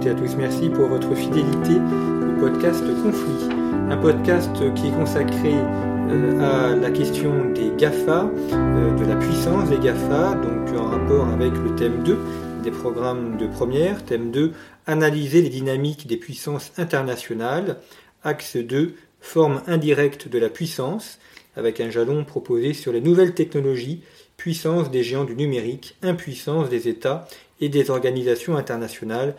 toutes à tous. Merci pour votre fidélité au podcast Conflit, un podcast qui est consacré euh, à la question des GAFA, euh, de la puissance des GAFA, donc en rapport avec le thème 2 des programmes de première. Thème 2, analyser les dynamiques des puissances internationales. Axe 2, forme indirecte de la puissance, avec un jalon proposé sur les nouvelles technologies, puissance des géants du numérique, impuissance des États et des organisations internationales.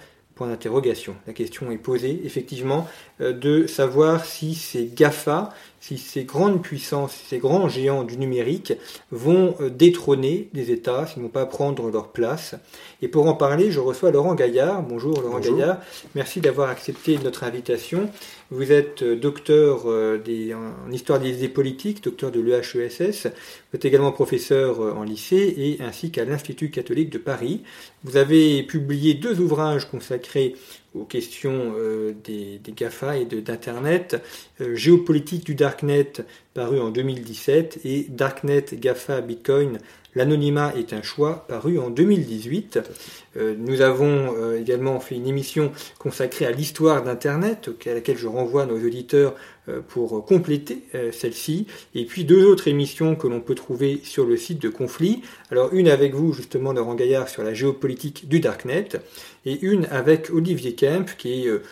La question est posée. Effectivement de savoir si ces GAFA, si ces grandes puissances, ces grands géants du numérique vont euh, détrôner des États, s'ils ne vont pas prendre leur place. Et pour en parler, je reçois Laurent Gaillard. Bonjour Laurent Gaillard. Merci d'avoir accepté notre invitation. Vous êtes euh, docteur euh, en histoire des idées politiques, docteur de l'EHESS. Vous êtes également professeur en lycée et ainsi qu'à l'Institut catholique de Paris. Vous avez publié deux ouvrages consacrés aux questions euh, des, GAFA et d'Internet, euh, Géopolitique du Darknet paru en 2017 et Darknet, GAFA, Bitcoin, l'anonymat est un choix paru en 2018. Euh, nous avons également fait une émission consacrée à l'histoire d'Internet, à laquelle je renvoie nos auditeurs pour compléter celle-ci, et puis deux autres émissions que l'on peut trouver sur le site de Conflit. Alors une avec vous justement, Laurent Gaillard, sur la géopolitique du Darknet, et une avec Olivier Kemp, qui est euh,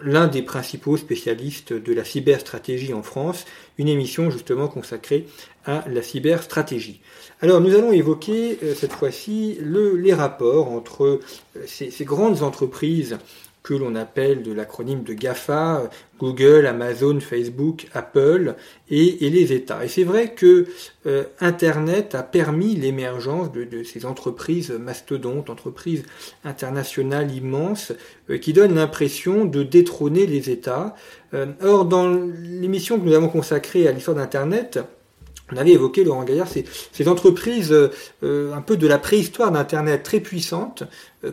l'un des principaux spécialistes de la cyberstratégie en France, une émission justement consacrée à la cyberstratégie. Alors nous allons évoquer euh, cette fois-ci les rapports entre euh, ces, grandes entreprises que l'on appelle de l'acronyme de GAFA, Google, Amazon, Facebook, Apple et, les États. Et c'est vrai que euh, Internet a permis l'émergence de, ces entreprises mastodontes, entreprises internationales immenses, euh, qui donnent l'impression de détrôner les États. Euh, or, dans l'émission que nous avons consacrée à l'histoire d'Internet, on avait évoqué, Laurent Gaillard, ces, ces entreprises un peu de la préhistoire d'Internet très puissantes,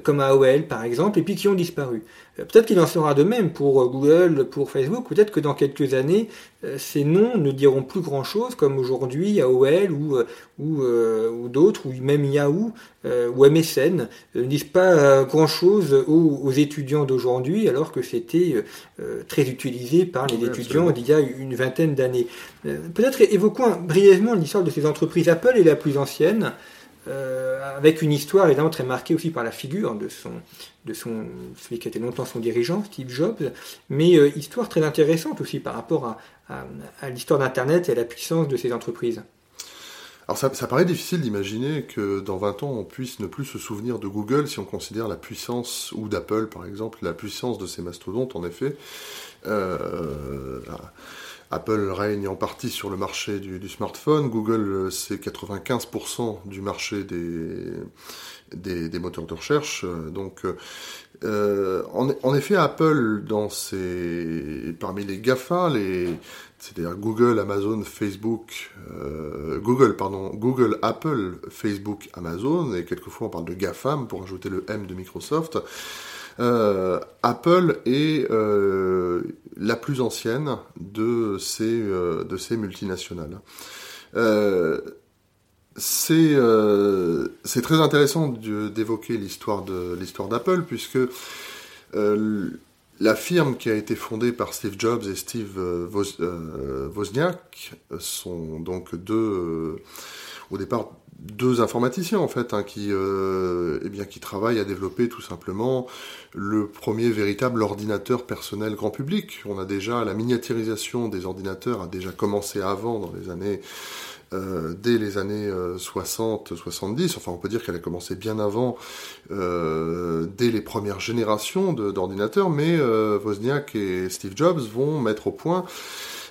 comme AOL par exemple, et puis qui ont disparu. Euh, peut-être qu'il en sera de même pour euh, Google, pour Facebook. Peut-être que dans quelques années, euh, ces noms ne diront plus grand-chose, comme aujourd'hui AOL ou, ou, ou d'autres, ou même Yahoo ou MSN, ne disent pas grand-chose aux, étudiants d'aujourd'hui, alors que c'était très utilisé par les étudiants d'il y a une vingtaine d'années. Peut-être évoquons brièvement l'histoire de ces entreprises. Apple est la plus ancienne. Euh, avec une histoire évidemment très marquée aussi par la figure de son, de son, celui qui été longtemps son dirigeant, Steve Jobs, mais euh, histoire très intéressante aussi par rapport à, l'histoire d'Internet et à la puissance de ces entreprises. Alors ça, ça paraît difficile d'imaginer que dans 20 ans on puisse ne plus se souvenir de Google si on considère la puissance, ou d'Apple par exemple, la puissance de ces mastodontes en effet. Euh, Apple règne en partie sur le marché du, smartphone. Google, euh, c'est 95% du marché des, des, moteurs de recherche. Donc, euh, en, effet, Apple, dans ses, parmi les GAFA, les, c'est-à-dire Google, Amazon, Facebook, euh, Google, pardon, Google, Apple, Facebook, Amazon, et quelquefois on parle de GAFAM pour ajouter le M de Microsoft. Euh, Apple est euh, la plus ancienne de ces, euh, de ces multinationales. c'est très intéressant d'évoquer l'histoire d'Apple puisque la firme qui a été fondée par Steve Jobs et Steve Wozniak sont donc deux, au départ deux informaticiens en fait, hein, qui, euh, eh bien, qui travaillent à développer tout simplement le premier véritable ordinateur personnel grand public. On a déjà la miniaturisation des ordinateurs a déjà commencé avant dans les années euh, dès les années 60, euh, 70, enfin on peut dire qu'elle a commencé bien avant, euh, dès les premières générations d'ordinateurs, mais Wozniak et Steve Jobs vont mettre au point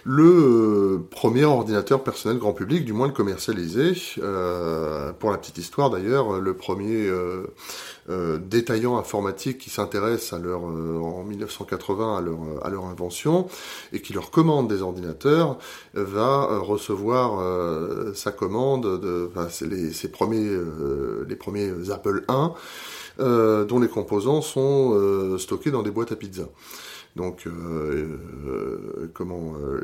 le euh, premier ordinateur personnel grand public, du moins le commercialisé. Euh, pour la petite histoire d'ailleurs, le premier euh, détaillant informatique qui s'intéresse à leur en 1980 à leur à leur invention et qui leur commande des ordinateurs va recevoir sa commande de enfin, les, ses premiers les premiers Apple I dont les composants sont stockés dans des boîtes à pizza. Donc, euh, euh, comment euh,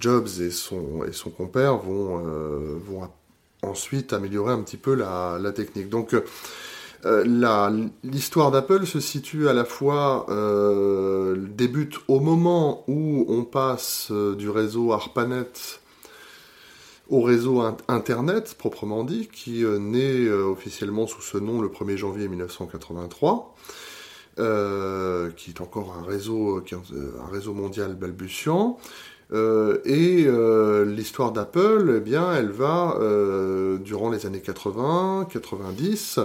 Jobs et son, compère vont, ensuite améliorer un petit peu la, technique. Donc, l'histoire d'Apple se situe à la fois débute au moment où on passe du réseau ARPANET au réseau Internet proprement dit, qui naît officiellement sous ce nom le 1er janvier 1983, euh, qui est encore un réseau, un réseau mondial balbutiant. et l'histoire d'Apple, eh bien, elle va, durant les années 80, 90,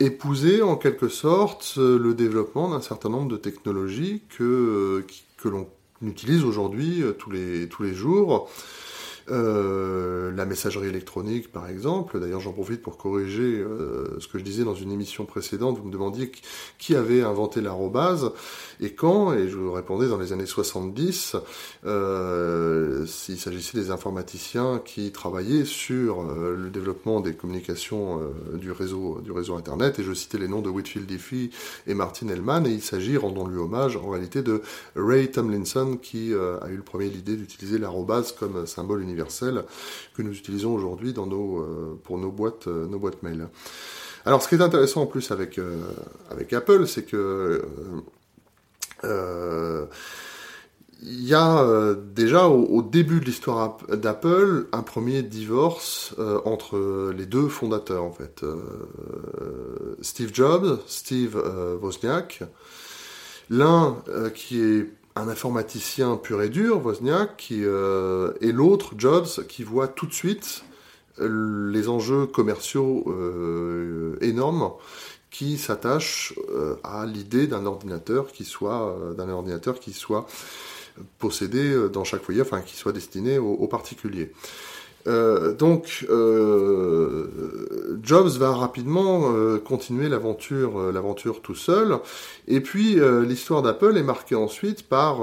épouser en quelque sorte le développement d'un certain nombre de technologies que, que l'on utilise aujourd'hui tous, les, tous les jours. Euh, la messagerie électronique, par exemple. D'ailleurs, j'en profite pour corriger euh, ce que je disais dans une émission précédente. Vous me demandiez qui avait inventé l'arrobase et quand, et je vous répondais dans les années 70, euh, s'il s'agissait des informaticiens qui travaillaient sur le développement des communications du réseau du réseau Internet, et je citais les noms de Whitfield Diffie et Martin Hellman, et il s'agit, rendons-lui hommage, en réalité de Ray Tomlinson qui a eu le premier l'idée d'utiliser l'arrobase comme symbole universel universel que nous utilisons aujourd'hui dans nos, euh, pour nos boîtes, euh, nos boîtes mail. Alors, ce qui est intéressant en plus avec, euh, avec Apple, c'est que il y a déjà au, début de l'histoire d'Apple un premier divorce entre les deux fondateurs en fait, Steve Jobs, Steve Wozniak, l'un qui est un informaticien pur et dur, Wozniak, euh, et l'autre, Jobs, qui voit tout de suite euh, les enjeux commerciaux euh, énormes qui s'attachent à l'idée d'un ordinateur qui soit d'un ordinateur qui soit possédé dans chaque foyer, enfin qui soit destiné aux particuliers. Euh, donc, euh, Jobs va rapidement euh, continuer l'aventure, l'aventure tout seul. Et puis, l'histoire d'Apple est marquée ensuite par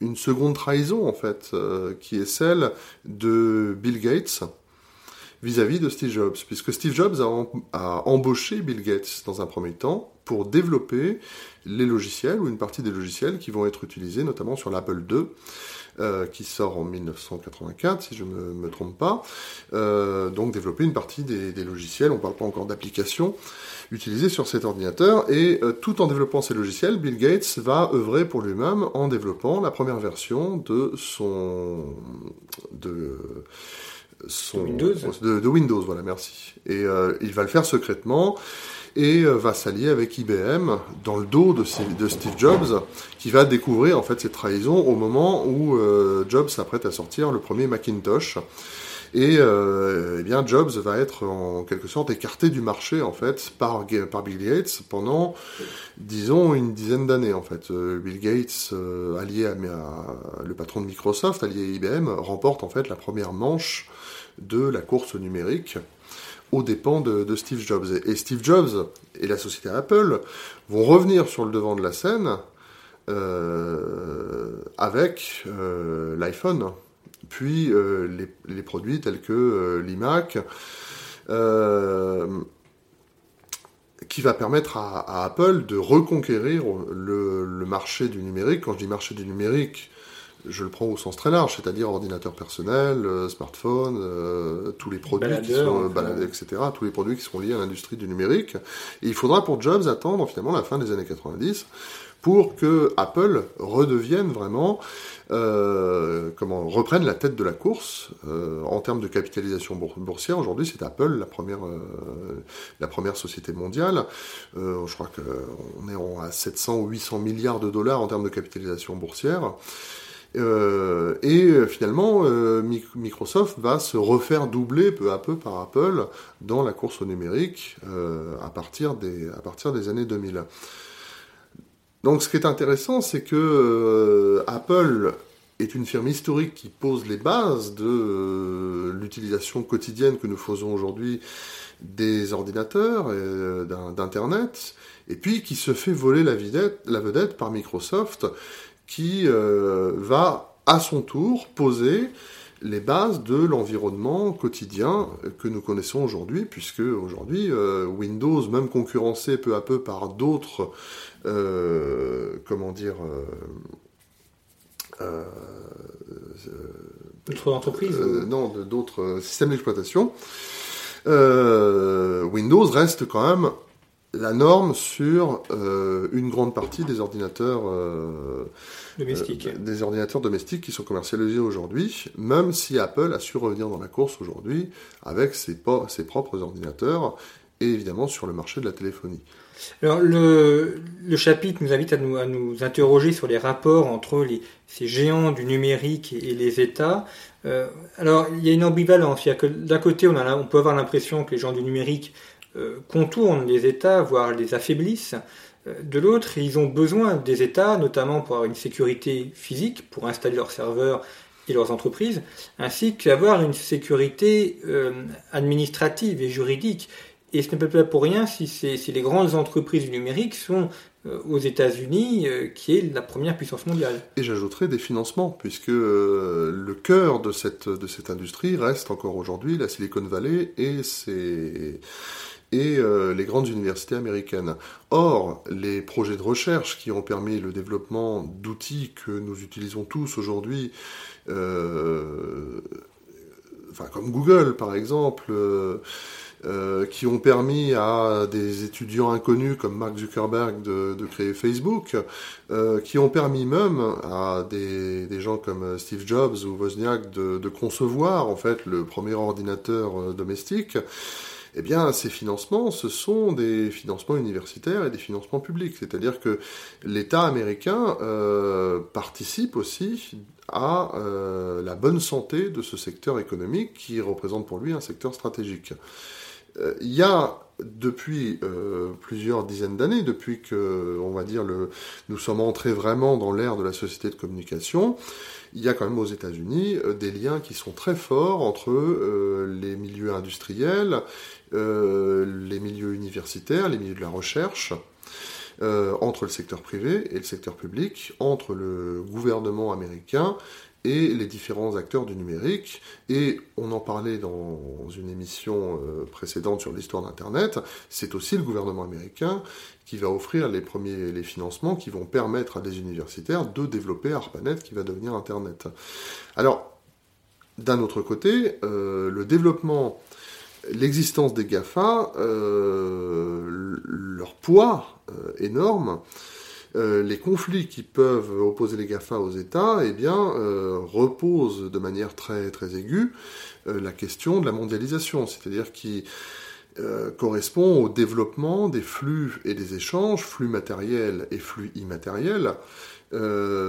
une seconde trahison, en fait, qui est celle de Bill Gates vis-à-vis de Steve Jobs, puisque Steve Jobs a, embauché Bill Gates dans un premier temps pour développer les logiciels ou une partie des logiciels qui vont être utilisés notamment sur l'Apple II. Euh, qui sort en 1984, si je ne me, trompe pas. Euh, donc développer une partie des, logiciels, on ne parle pas encore d'applications, utilisées sur cet ordinateur. Et euh, tout en développant ces logiciels, Bill Gates va œuvrer pour lui-même en développant la première version de son... de son, Windows. De, Windows, voilà, merci. Et il va le faire secrètement et euh, va s'allier avec IBM dans le dos de, Steve Jobs, qui va découvrir en fait cette trahison au moment où euh, Jobs s'apprête à sortir le premier Macintosh. Et euh, eh bien Jobs va être en quelque sorte écarté du marché en fait par, par Bill Gates pendant disons une dizaine d'années en fait. Bill Gates allié à, le patron de Microsoft, allié à IBM, remporte en fait la première manche de la course numérique aux dépens de, Steve Jobs. Et Steve Jobs et la société Apple vont revenir sur le devant de la scène euh, avec euh, l'iPhone, puis euh, les, produits tels que l'iMac, qui va permettre à, Apple de reconquérir le, le, marché du numérique. Quand je dis marché du numérique, je le prends au sens très large, c'est-à-dire ordinateur personnel, euh, smartphone, euh, tous les produits qui sont, euh, etc., tous les produits qui sont liés à l'industrie du numérique. Et il faudra pour Jobs attendre finalement la fin des années 90 pour que Apple redevienne vraiment, comment, reprenne la tête de la course en termes de capitalisation boursière. Aujourd'hui, c'est Apple la première, la première société mondiale. je crois qu'on est à 700 ou 800 milliards de dollars en termes de capitalisation boursière. Euh, et euh, finalement, euh, Microsoft va se refaire doubler peu à peu par Apple dans la course au numérique à, partir des, à partir des années 2000. Donc ce qui est intéressant, c'est que Apple est une firme historique qui pose les bases de l'utilisation quotidienne que nous faisons aujourd'hui des ordinateurs, d'Internet, et puis qui se fait voler la vedette par Microsoft, qui euh, va à son tour poser les bases de l'environnement quotidien que nous connaissons aujourd'hui, puisque aujourd'hui euh, Windows, même concurrencé peu à peu par d'autres, euh, comment dire, d'autres entreprises, non, d'autres systèmes d'exploitation, Windows reste quand même la norme sur une grande partie des ordinateurs domestiques. des ordinateurs domestiques qui sont commercialisés aujourd'hui, même si Apple a su revenir dans la course aujourd'hui avec ses, ses propres ordinateurs et évidemment sur le marché de la téléphonie. Alors le, chapitre nous invite à nous, à nous, interroger sur les rapports entre les, ces géants du numérique et, les États. Euh, alors il y a une ambivalence, d'un côté on, a, on peut avoir l'impression que les gens du numérique euh, contournent les États, voire les affaiblissent. Euh, de l'autre, ils ont besoin des États, notamment pour avoir une sécurité physique, pour installer leurs serveurs et leurs entreprises, ainsi qu'avoir une sécurité administrative et juridique. Et ce n'est pas pour rien si, si, les grandes entreprises du numérique sont euh, aux États-Unis, euh, qui est la première puissance mondiale. Et j'ajouterai des financements, puisque euh, le cœur de cette, de cette industrie reste encore aujourd'hui la Silicon Valley et ses et les grandes universités américaines. Or, les projets de recherche qui ont permis le développement d'outils que nous utilisons tous aujourd'hui, euh, enfin comme Google par exemple, euh, qui ont permis à des étudiants inconnus comme Mark Zuckerberg de, créer Facebook, euh, qui ont permis même à des, gens comme Steve Jobs ou Wozniak de, de concevoir en fait le premier ordinateur euh, domestique. Eh bien, ces financements, ce sont des financements universitaires et des financements publics. C'est-à-dire que l'État américain euh, participe aussi à euh, la bonne santé de ce secteur économique qui représente pour lui un secteur stratégique. Euh, il y a depuis euh, plusieurs dizaines d'années, depuis que, on va dire, le, nous sommes entrés vraiment dans l'ère de la société de communication, il y a quand même aux États-Unis euh, des liens qui sont très forts entre les milieux industriels, les milieux universitaires, les milieux de la recherche, entre le secteur privé et le secteur public, entre le gouvernement américain et les différents acteurs du numérique. Et on en parlait dans une émission euh, précédente sur l'histoire d'Internet, c'est aussi le gouvernement américain qui va offrir les premiers les financements qui vont permettre à des universitaires de développer ARPANET qui va devenir Internet. Alors, d'un autre côté, euh, le développement, l'existence des GAFA, euh, leur poids énorme, euh, les conflits qui peuvent opposer les GAFA aux États, eh bien, euh, reposent de manière très, très aiguë euh, la question de la mondialisation, c'est-à-dire qui correspond au développement des flux et des échanges, flux matériels et flux immatériels,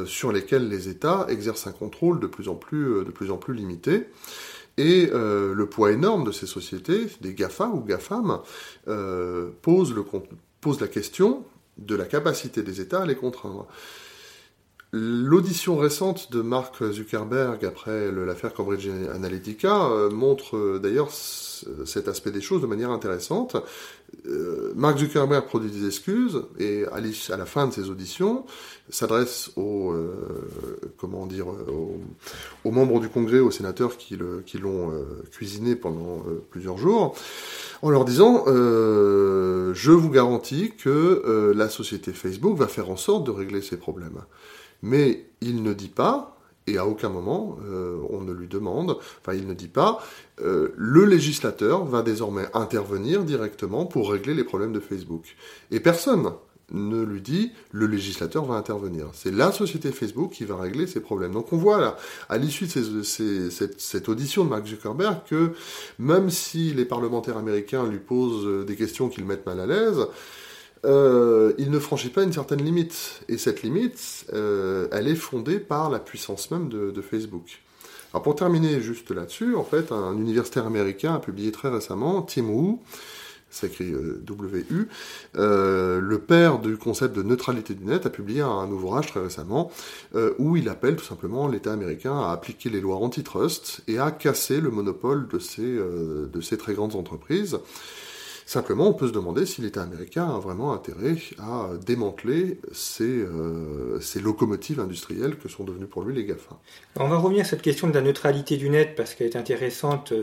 sur lesquels les États exercent un contrôle de plus en plus, de plus, en plus limité. Et le poids énorme de ces sociétés, des GAFA ou GAFAM, pose, la question de la capacité des États à les contraindre. L'audition récente de Mark Zuckerberg après l'affaire Cambridge Analytica euh, montre euh, d'ailleurs cet aspect des choses de manière intéressante. Euh, Mark Zuckerberg produit des excuses et à la fin de ses auditions s'adresse aux comment dire aux, membres du Congrès, aux sénateurs qui l'ont cuisiné pendant plusieurs jours en leur disant euh, je vous garantis que euh, la société Facebook va faire en sorte de régler ces problèmes. Mais il ne dit pas, et à aucun moment euh, on ne lui demande, enfin il ne dit pas, le législateur va désormais intervenir directement pour régler les problèmes de Facebook. Et personne ne lui dit le législateur va intervenir. C'est la société Facebook qui va régler ces problèmes. Donc on voit là, à l'issue de cette, audition de Mark Zuckerberg, que même si les parlementaires américains lui posent des questions qui le mettent mal à l'aise, euh, il ne franchit pas une certaine limite. Et cette limite, euh, elle est fondée par la puissance même de, Facebook. Alors pour terminer juste là-dessus, en fait, un universitaire américain a publié très récemment, Tim Wu, s'écrit euh, WU, le père du concept de neutralité du net a publié un, ouvrage très récemment où il appelle tout simplement l'État américain à appliquer les lois antitrust et à casser le monopole de ces très grandes entreprises. Simplement, on peut se demander si l'État américain a vraiment intérêt à démanteler ces, euh, ces, locomotives industrielles que sont devenues pour lui les GAFA. on va revenir à cette question de la neutralité du net parce qu'elle est intéressante.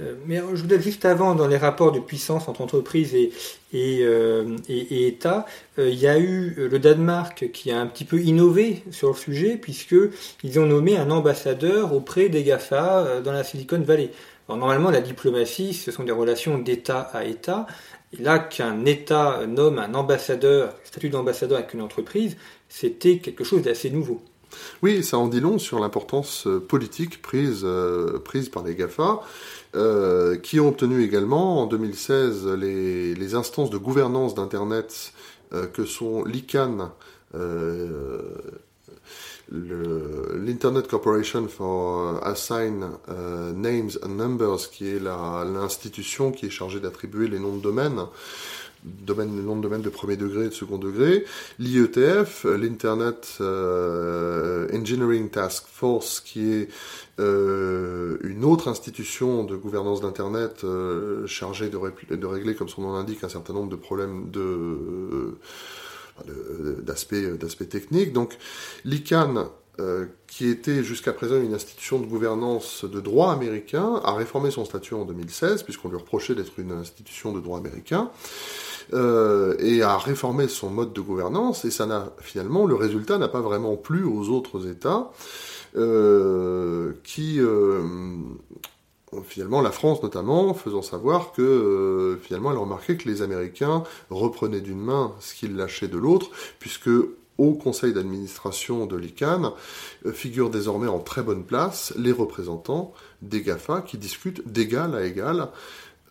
Euh, mais je voudrais juste avant, dans les rapports de puissance entre entreprises et, et, euh, État, il y a eu le Danemark qui a un petit peu innové sur le sujet puisqu'ils ont nommé un ambassadeur auprès des GAFA dans la Silicon Valley. Alors, normalement, la diplomatie, ce sont des relations d'État à État. Et là, qu'un État nomme un ambassadeur, statut d'ambassadeur avec une entreprise, c'était quelque chose d'assez nouveau. Oui, ça en dit long sur l'importance euh, politique prise, euh, prise par les GAFA, euh, qui ont obtenu également en 2016 les, les instances de gouvernance d'Internet que sont l'ICANN, l'Internet Corporation for Assign Names and Numbers, qui est l'institution qui est chargée d'attribuer les noms de domaine domaine, le nom de domaine de premier degré et de second degré, l'IETF, l'Internet euh, Engineering Task Force, qui est euh, une autre institution de gouvernance d'Internet euh, chargée de, régler, comme son nom l'indique, un certain nombre de problèmes de d'aspects techniques. Donc l'ICANN, qui était jusqu'à présent une institution de gouvernance de droit américain, a réformé son statut en 2016, puisqu'on lui reprochait d'être une institution de droit américain. Euh, et a réformé son mode de gouvernance, et ça n'a finalement, le résultat n'a pas vraiment plu aux autres États, euh, qui euh, finalement la France notamment, faisant savoir que finalement elle remarquait que les Américains reprenaient d'une main ce qu'ils lâchaient de l'autre, puisque au conseil d'administration de l'ICANN figurent désormais en très bonne place les représentants des GAFA qui discutent d'égal à égal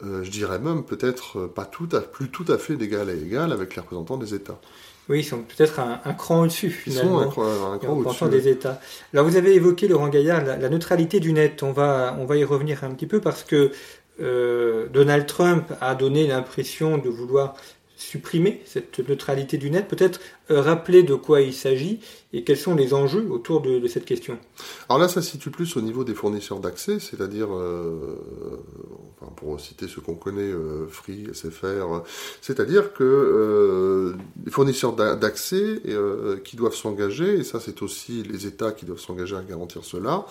euh, je dirais même peut-être euh, pas tout à, plus tout à fait d'égal à égal avec les représentants des États. Oui, ils sont peut-être un, cran au-dessus, finalement. Ils sont un, cran au-dessus. des États. Alors, vous avez évoqué, Laurent Gaillard, la, neutralité du net. On va, on va y revenir un petit peu parce que euh, Donald Trump a donné l'impression de vouloir supprimer cette neutralité du net, peut-être euh, rappeler de quoi il s'agit et quels sont les enjeux autour de, cette question. Alors là, ça se situe plus au niveau des fournisseurs d'accès, c'est-à-dire, euh, pour citer ceux qu'on connaît, euh, Free, SFR, c'est-à-dire que les fournisseurs d'accès qui doivent s'engager, et ça c'est aussi les États qui doivent s'engager à garantir cela,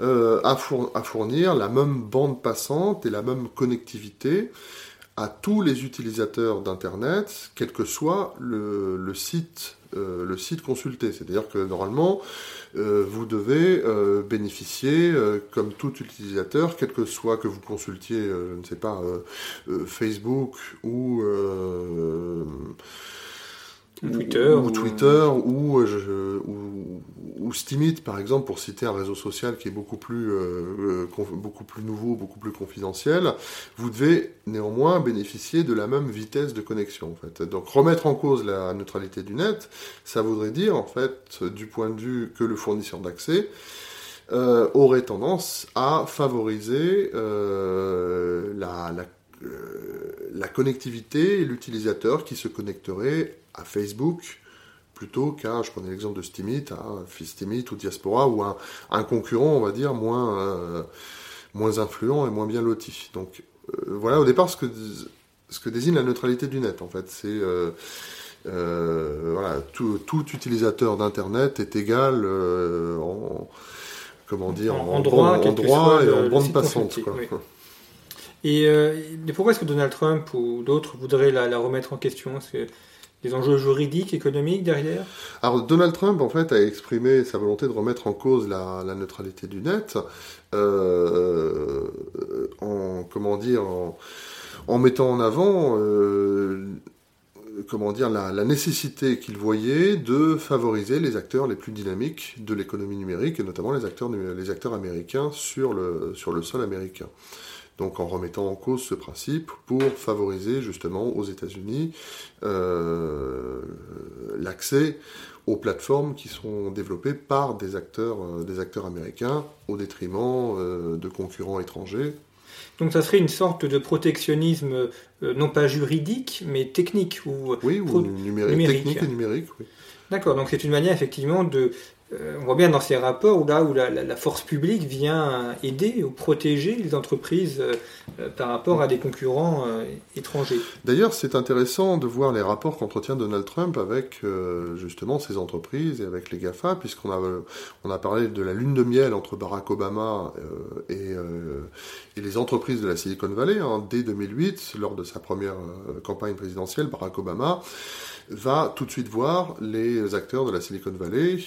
à, fournir la même bande passante et la même connectivité à tous les utilisateurs d'Internet, quel que soit le, site, euh, le site consulté. C'est-à-dire que normalement, euh, vous devez euh, bénéficier, comme tout utilisateur, quel que soit que vous consultiez, je ne sais pas, Facebook ou Twitter, ou, Twitter ou, euh, ou, ou, Steamit par exemple pour citer un réseau social qui est beaucoup plus euh, euh, beaucoup plus nouveau, beaucoup plus confidentiel, vous devez néanmoins bénéficier de la même vitesse de connexion en fait. Donc remettre en cause la neutralité du net, ça voudrait dire en fait du point de vue que le fournisseur d'accès aurait tendance à favoriser la, la la connectivité et l'utilisateur qui se connecterait à Facebook plutôt qu'à, je prenais l'exemple de Steamit, à Steamit ou Diaspora ou un, un concurrent, on va dire, moins, euh, moins influent et moins bien loti. Donc euh, voilà au départ ce que, ce que désigne la neutralité du net en fait. C'est euh, voilà, tout, tout, utilisateur d'Internet est égal en comment dire en, droit, en droit et en bande passante. Et, pourquoi est-ce que Donald Trump ou d'autres voudraient la, la, remettre en question? Des enjeux juridiques, économiques derrière? Alors Donald Trump en fait a exprimé sa volonté de remettre en cause la, neutralité du net euh, en comment dire en, mettant en avant euh, comment dire la, nécessité qu'il voyait de favoriser les acteurs les plus dynamiques de l'économie numérique et notamment les acteurs les acteurs américains sur le sur le sol américain donc en remettant en cause ce principe pour favoriser justement aux États-Unis euh, l'accès aux plateformes qui sont développées par des acteurs, euh, des acteurs américains au détriment euh, de concurrents étrangers. Donc ça serait une sorte de protectionnisme non pas juridique mais technique ou oui ou numérique, technique et numérique. Oui. D'accord, donc c'est une manière effectivement de euh, on voit bien dans ces rapports où là où la, force publique vient aider ou protéger les entreprises euh, euh, par rapport à des concurrents étrangers. D'ailleurs, c'est intéressant de voir les rapports qu'entretient Donald Trump avec justement ces entreprises et avec les GAFA, puisqu'on a, on a parlé de la lune de miel entre Barack Obama et, et, les entreprises de la Silicon Valley. Hein, dès 2008, lors de sa première campagne présidentielle, Barack Obama va tout de suite voir les acteurs de la Silicon Valley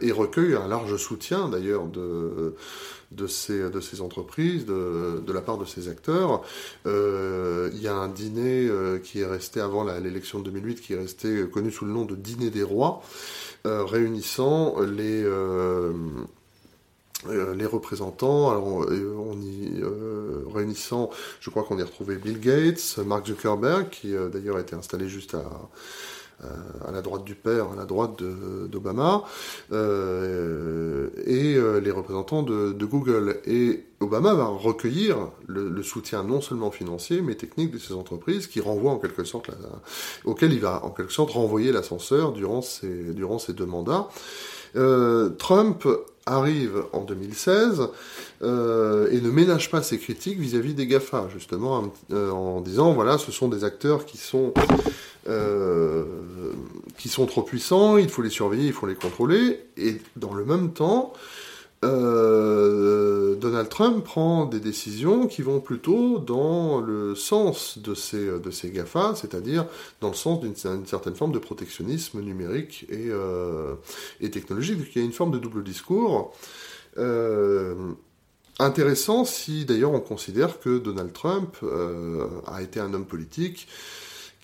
et recueille un large soutien d'ailleurs de de ces, de ces entreprises, de, de la part de ces acteurs. Euh, il y a un dîner euh, qui est resté avant l'élection de 2008, qui est resté connu sous le nom de Dîner des rois, euh, réunissant les les représentants, alors on, y réunissant, je crois qu'on y retrouvait Bill Gates, Mark Zuckerberg, qui d'ailleurs a été installé juste à, euh, à la droite du père, à la droite d'Obama, euh, et euh, les représentants de, Google. Et Obama va recueillir le, soutien non seulement financier, mais technique de ces entreprises, qui renvoient en quelque sorte, auquel il va en quelque sorte renvoyer l'ascenseur durant ces, durant ces deux mandats. Trump arrive en 2016 euh, et ne ménage pas ses critiques vis-à-vis des GAFA, justement, en disant, voilà, ce sont des acteurs qui sont euh, qui sont trop puissants, il faut les surveiller, il faut les contrôler, et dans le même temps, euh, Donald Trump prend des décisions qui vont plutôt dans le sens de ces, de GAFA, c'est-à-dire dans le sens d'une certaine forme de protectionnisme numérique et, euh, et technologique, il y a une forme de double discours. intéressant si d'ailleurs on considère que Donald Trump a été un homme politique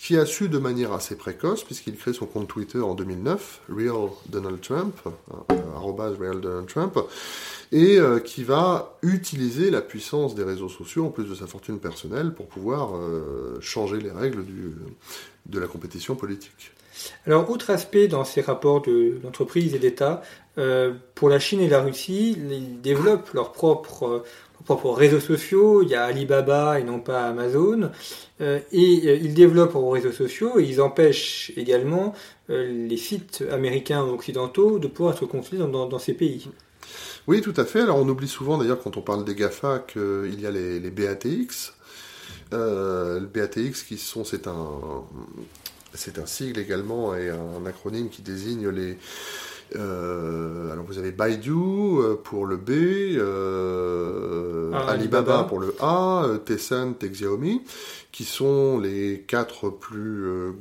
qui a su de manière assez précoce, puisqu'il crée son compte Twitter en 2009, Real Donald Trump, euh, Real Donald Trump, et euh, qui va utiliser la puissance des réseaux sociaux, en plus de sa fortune personnelle, pour pouvoir euh, changer les règles de la compétition politique. Alors, autre aspect dans ces rapports d'entreprise et d'État, pour la Chine et la Russie, ils développent leur propre propres réseaux sociaux, il y a Alibaba et non pas Amazon, euh, et euh, ils développent leurs réseaux sociaux et ils empêchent également euh, les sites américains ou occidentaux de pouvoir se confiner dans, ces pays. Oui, tout à fait. Alors on oublie souvent d'ailleurs quand on parle des GAFA qu'il y a les, BATX. le BATX qui sont, c'est un, c'est un sigle également et un acronyme qui désigne les alors vous avez Baidu euh, pour le B, euh, ah, Alibaba, pour le A, Tencent et Xiaomi, qui sont les quatre plus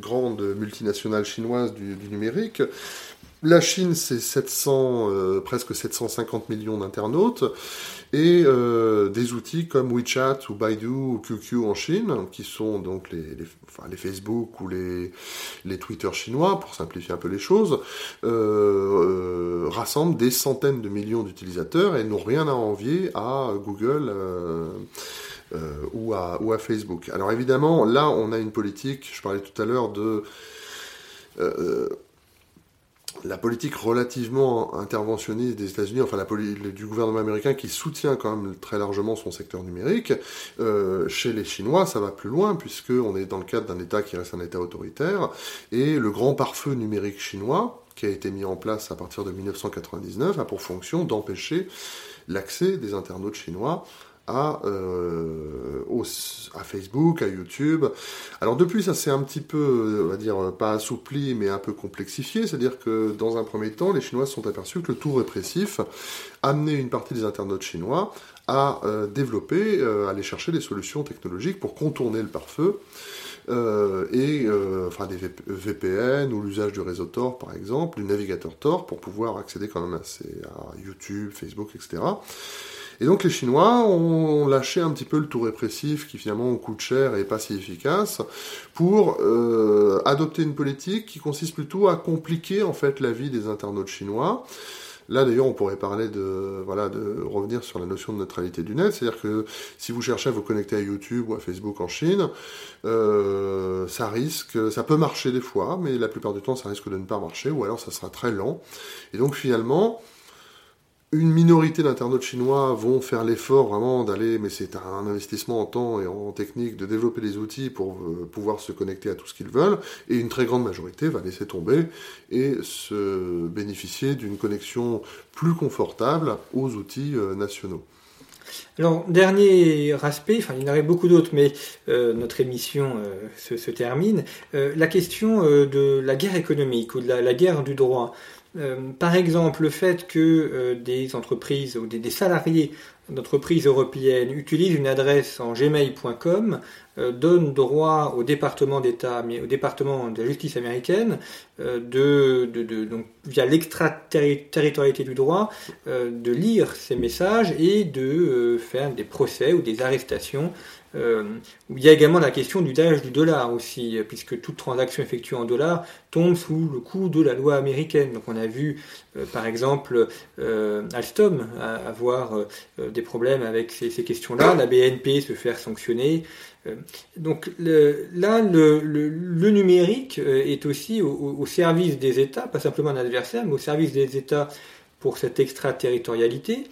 grandes multinationales chinoises du, numérique. La Chine, c'est 700, presque 750 millions d'internautes et euh, des outils comme WeChat ou Baidu ou QQ en Chine, qui sont donc les, enfin, les Facebook ou les, les Twitter chinois, pour simplifier un peu les choses, euh, euh, rassemblent des centaines de millions d'utilisateurs et n'ont rien à envier à Google. ou, à, ou à Facebook. Alors évidemment, là, on a une politique, je parlais tout à l'heure de la politique relativement interventionniste des États-Unis, enfin la du gouvernement américain qui soutient quand même très largement son secteur numérique, euh, chez les Chinois ça va plus loin puisque on est dans le cadre d'un État qui reste un État autoritaire. Et le grand pare-feu numérique chinois qui a été mis en place à partir de 1999 a pour fonction d'empêcher l'accès des internautes chinois à, euh, à Facebook, à YouTube. Alors depuis, ça s'est un petit peu, on va dire, pas assoupli, mais un peu complexifié. C'est-à-dire que dans un premier temps, les Chinois se sont aperçus que le tout répressif amenait une partie des internautes chinois à euh, développer, euh, à aller chercher des solutions technologiques pour contourner le pare-feu. Euh, et enfin des VPN ou l'usage du réseau Tor par exemple, du navigateur Tor pour pouvoir accéder quand même à YouTube, Facebook, etc. Et donc les Chinois ont lâché un petit peu le tout répressif qui finalement coûte cher et pas si efficace pour euh, adopter une politique qui consiste plutôt à compliquer en fait la vie des internautes chinois. Là d'ailleurs on pourrait parler de voilà de revenir sur la notion de neutralité du net, c'est-à-dire que si vous cherchez à vous connecter à YouTube ou à Facebook en Chine, euh, ça risque, ça peut marcher des fois, mais la plupart du temps ça risque de ne pas marcher ou alors ça sera très lent. Et donc finalement une minorité d'internautes chinois vont faire l'effort vraiment d'aller, mais c'est un investissement en temps et en technique, de développer des outils pour euh, pouvoir se connecter à tout ce qu'ils veulent, et une très grande majorité va laisser tomber et se bénéficier d'une connexion plus confortable aux outils euh, nationaux. Alors, dernier aspect, enfin il y en aurait beaucoup d'autres, mais euh, notre émission se, termine, la question de la guerre économique ou de la guerre du droit. Euh, par exemple, le fait que euh, des entreprises ou des, salariés d'entreprises européennes utilisent une adresse en gmail.com euh, donne droit au département d'État, au département de la justice américaine, de, donc, via l'extraterritorialité du droit, de lire ces messages et de faire des procès ou des arrestations. Il y a également la question du d'usage du dollar aussi, puisque toute transaction effectuée en dollars tombe sous le coup de la loi américaine. Donc on a vu, par exemple, Alstom avoir des problèmes avec ces, questions-là, la BNP se faire sanctionner. Euh, donc là, le, numérique euh, est aussi au, service des États, pas simplement un adversaire, mais au service des États pour cette extraterritorialité.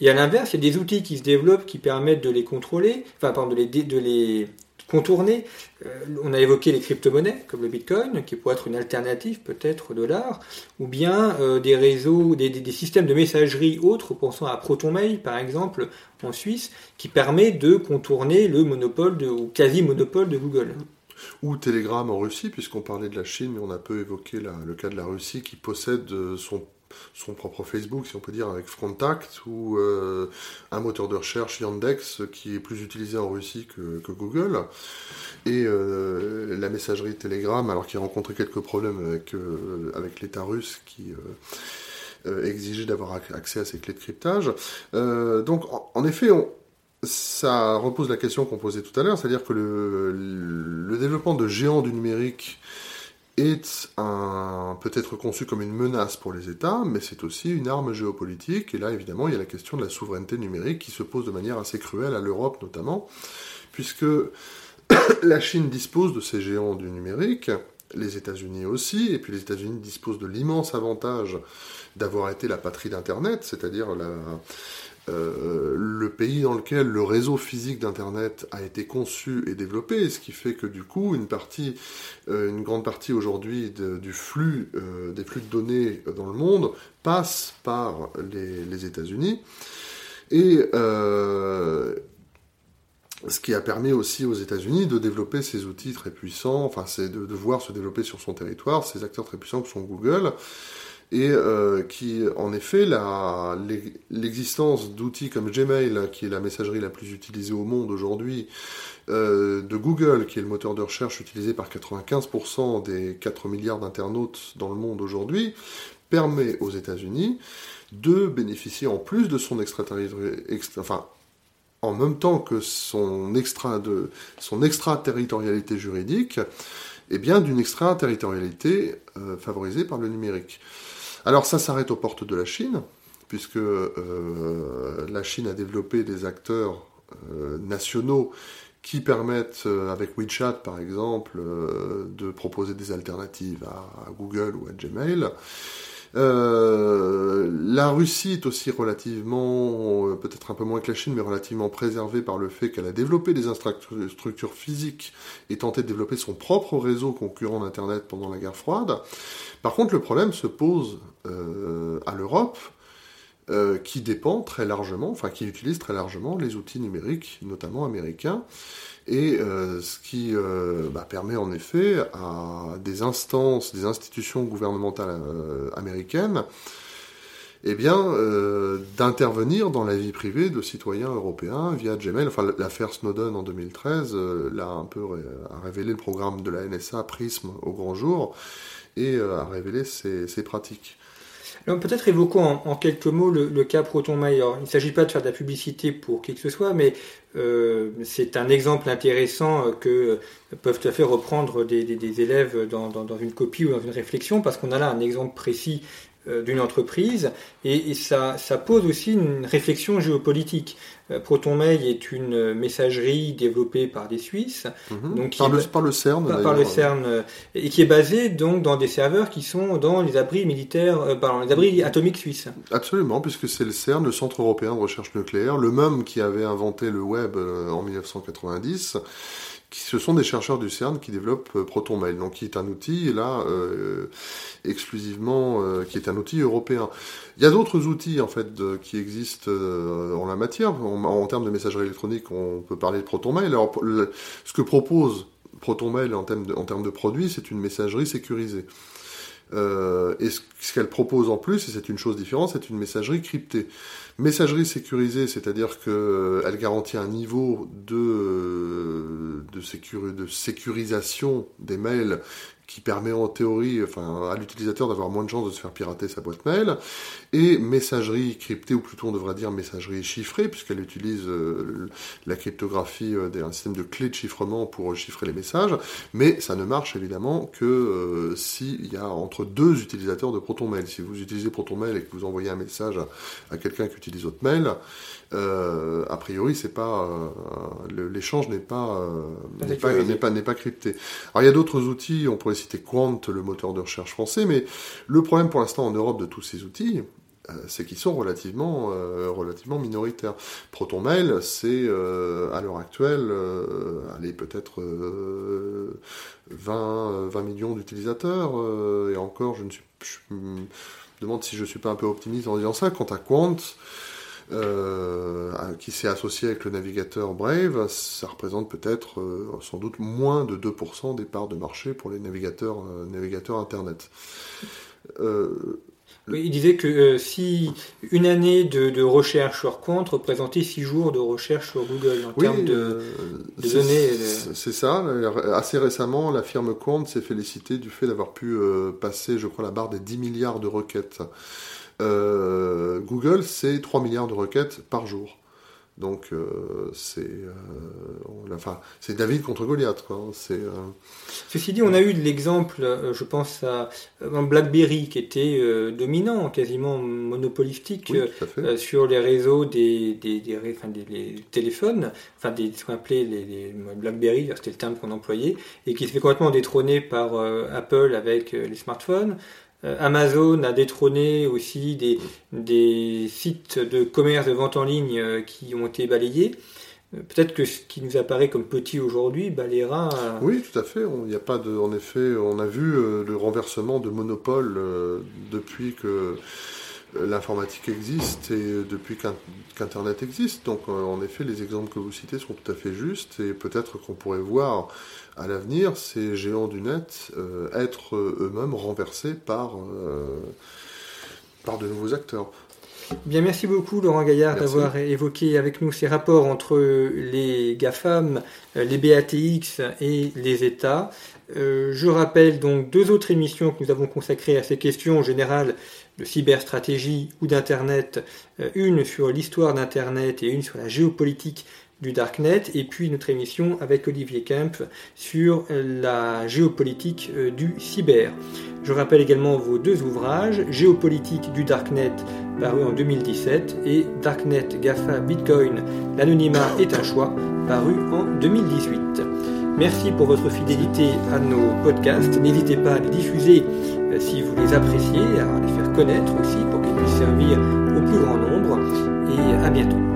Et à l'inverse, il y a des outils qui se développent qui permettent de les contrôler, enfin, pardon, de les, de les contourner. Euh, on a évoqué les crypto-monnaies, comme le Bitcoin, qui pourrait être une alternative peut-être au dollar, ou bien euh, des réseaux, des, systèmes de messagerie autres, pensant à ProtonMail par exemple, en Suisse, qui permet de contourner le monopole ou quasi-monopole de Google. Ou Telegram en Russie, puisqu'on parlait de la Chine, mais on a peu évoqué le cas de la Russie qui possède euh, son son propre Facebook, si on peut dire, avec Frontact, ou euh, un moteur de recherche Yandex qui est plus utilisé en Russie que, Google, et euh, la messagerie Telegram, alors qu'il a rencontré quelques problèmes avec, euh, avec l'État russe qui exigeait d'avoir accès à ces clés de cryptage. donc, en, effet, ça repose la question qu'on posait tout à l'heure, c'est-à-dire que le, développement de géants du numérique est un, peut être conçu comme une menace pour les États, mais c'est aussi une arme géopolitique. Et là, évidemment, il y a la question de la souveraineté numérique qui se pose de manière assez cruelle à l'Europe notamment, puisque la Chine dispose de ces géants du numérique, les États-Unis aussi, et puis les États-Unis disposent de l'immense avantage d'avoir été la patrie d'Internet, c'est-à-dire la, euh, le pays dans lequel le réseau physique d'Internet a été conçu et développé, ce qui fait que du coup, une partie, euh, une grande partie aujourd'hui du flux, euh, des flux de données dans le monde passe par les, États-Unis. Et ce qui a permis aussi aux États-Unis de développer ces outils très puissants, enfin, de, de, voir se développer sur son territoire ces acteurs très puissants que sont Google, et euh, qui, en effet, l'existence d'outils comme Gmail, qui est la messagerie la plus utilisée au monde aujourd'hui, euh, de Google, qui est le moteur de recherche utilisé par 95% des 4 milliards d'internautes dans le monde aujourd'hui, permet aux États-Unis de bénéficier en plus de son extraterritorialité, enfin, en même temps que son extraterritorialité juridique, et eh bien d'une extraterritorialité euh, favorisée par le numérique. Alors ça s'arrête aux portes de la Chine, puisque euh, la Chine a développé des acteurs euh, nationaux qui permettent, euh, avec WeChat par exemple, de proposer des alternatives à, Google ou à Gmail. la Russie est aussi relativement, peut-être un peu moins que la Chine, mais relativement préservée par le fait qu'elle a développé des infrastructures physiques et tenté de développer son propre réseau concurrent d'Internet pendant la guerre froide. Par contre, le problème se pose à l'Europe, euh, qui dépend très largement, enfin qui utilise très largement les outils numériques, notamment américains, et euh, ce qui bah, permet en effet à des instances, des institutions gouvernementales américaines, eh bien, d'intervenir dans la vie privée de citoyens européens via Gmail. Enfin, l'affaire Snowden en 2013 l'a un peu a révélé le programme de la NSA Prism au grand jour et a révélé ses pratiques. Peut-être évoquons en, quelques mots le, cas ProtonMail. Il ne s'agit pas de faire de la publicité pour qui que ce soit, mais euh, c'est un exemple intéressant euh, que peuvent tout à fait reprendre des, élèves dans, une copie ou dans une réflexion, parce qu'on a là un exemple précis euh, d'une entreprise et, ça, ça, pose aussi une réflexion géopolitique. Euh, ProtonMail est une messagerie développée par des Suisses, mhm. donc par, le, par, le, CERN, par, le CERN euh, et qui est basée donc dans des serveurs qui sont dans les abris militaires, pardon, les abris atomiques suisses. Absolument, puisque c'est le CERN, le Centre européen de recherche nucléaire, le même qui avait inventé le web en 1990 ce sont des chercheurs du CERN qui développent euh, ProtonMail, donc qui est un outil là euh, exclusivement, euh, qui est un outil européen. Il y a d'autres outils en fait qui existent en la matière. En, termes de messagerie électronique, on peut parler de ProtonMail. Alors, ce que propose ProtonMail en termes de, en termes de produits, c'est une messagerie sécurisée. Euh, et ce, qu'elle propose en plus, et c'est une chose différente, c'est une messagerie cryptée. Messagerie sécurisée, c'est-à-dire qu'elle garantit un niveau de, de sécurisation des mails qui permet en théorie, enfin, à l'utilisateur d'avoir moins de chances de se faire pirater sa boîte mail, et messagerie cryptée, ou plutôt on devrait dire messagerie chiffrée, puisqu'elle utilise euh, la cryptographie euh, d'un système de clés de chiffrement pour chiffrer les messages, mais ça ne marche évidemment que euh, s'il y a entre deux utilisateurs de ProtonMail. Si vous utilisez ProtonMail et que vous envoyez un message à quelqu'un qui utilise votre mail, euh, a priori, c'est pas euh, l'échange n'est pas euh, n'est pas n'est pas, pas crypté. Alors il y a d'autres outils, on pourrait citer Quant, le moteur de recherche français, mais le problème pour l'instant en Europe de tous ces outils, c'est qu'ils sont relativement relativement minoritaires. ProtonMail, c'est à l'heure actuelle, allez peut-être 20 20 millions d'utilisateurs et encore, je ne suis je me demande si je suis pas un peu optimiste en disant ça. Quant à Quant, euh, qui s'est associé avec le navigateur Brave, ça représente peut-être euh, sans doute moins de 2% des parts de marché pour les navigateurs, euh, navigateurs Internet. il disait que si une année de, recherche sur compte représentait 6 jours de recherche sur Google en termes de, données. C'est ça. Assez récemment, la firme Quant s'est félicitée du fait d'avoir pu passer, je crois, la barre des 10 milliards de requêtes. Euh, Google, c'est 3 milliards de requêtes par jour. Donc euh, c'est euh, enfin, David contre Goliath. Quoi. C'est, Ceci dit, on a eu de l'exemple, je pense à un BlackBerry qui était dominant, quasiment monopolistique sur les réseaux des, des, des, enfin, des téléphones, enfin des, ce qu'on appelait les, les BlackBerry, c'était le terme qu'on employait, et qui s'est fait complètement détrôner par Apple avec les smartphones. Euh, Amazon a détrôné aussi des, des, sites de commerce de vente en ligne euh, qui ont été balayés. Euh, peut-être que ce qui nous apparaît comme petit aujourd'hui balayera. Oui, tout à fait. Il n'y a pas de, en effet, on a vu le renversement de monopole depuis que l'informatique existe et depuis qu'Internet existe. Donc, en effet, les exemples que vous citez sont tout à fait justes et peut-être qu'on pourrait voir à l'avenir ces géants du net euh, être euh, eux-mêmes renversés par, euh, par de nouveaux acteurs. Bien, merci beaucoup Laurent Gaillard d'avoir évoqué avec nous ces rapports entre les GAFAM, les BATX et les États. je rappelle donc deux autres émissions que nous avons consacrées à ces questions en général de cyberstratégie ou d'Internet, une sur l'histoire d'Internet et une sur la géopolitique du Darknet et puis notre émission avec Olivier Kemp sur la géopolitique euh, du cyber. Je rappelle également vos deux ouvrages, Géopolitique du Darknet paru en 2017 et Darknet GAFA Bitcoin, l'anonymat est un choix paru en 2018. Merci pour votre fidélité à nos podcasts. N'hésitez pas à les diffuser euh, si vous les appréciez, à les faire connaître aussi pour qu'ils puissent servir au plus grand nombre. Et à bientôt.